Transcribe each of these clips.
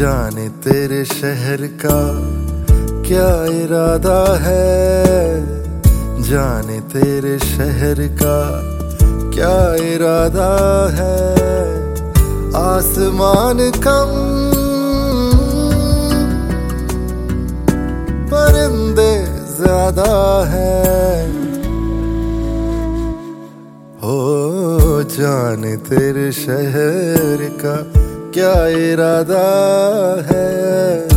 तेरे शहर का क्या इरादा है? जाने तेरे शहर का क्या इरादा है? आसमान कम, परिंदे ज़्यादा है। हो जाने तेरे शहर का क्या इरादा है?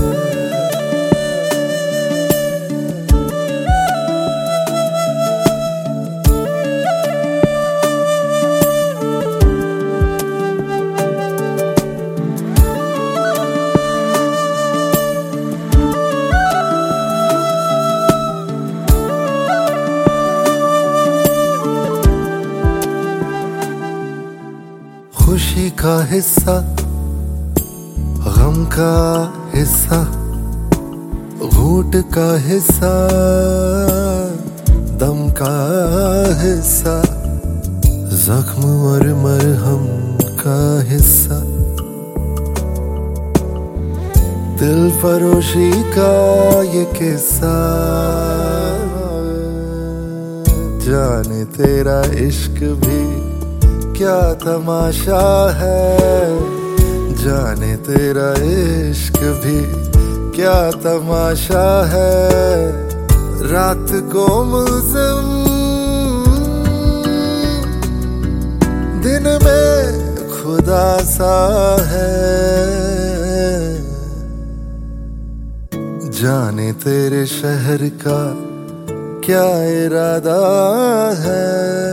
खुशी का हिस्सा गम का हिस्सा, घूट का हिस्सा, दम का हिस्सा, जख्म और मरहम का हिस्सा। दिल फरोशी का ये किस्सा, जाने तेरा इश्क भी क्या तमाशा है। जाने तेरा इश्क भी क्या तमाशा है? रात को मुलजिम। दिन में खुदा सा है। जाने तेरे शहर का क्या इरादा है?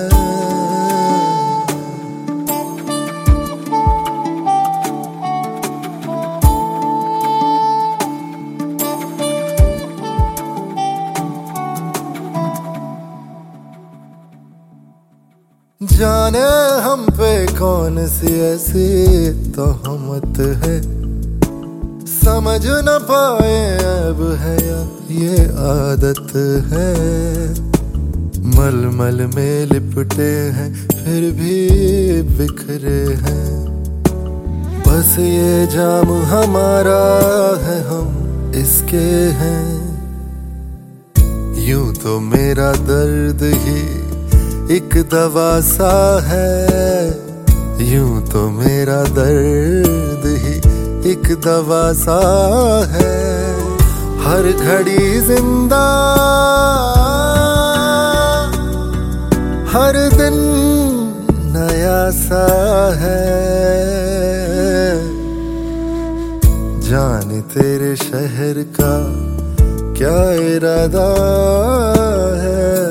जाने हम पे कौन सी ऐसी तोहमत है। समझ न पाए अब है या ये आदत है। मल मल में लिपटे हैं, फिर भी बिखरे हैं। बस ये जाम हमारा है, हम इसके हैं। यूँ तो मेरा दर्द ही एक दवा सा है। यूँ तो मेरा दर्द ही एक दवा सा है। हर घड़ी ज़िंदा, हर दिन नया सा है। जाने तेरे शहर का क्या इरादा है।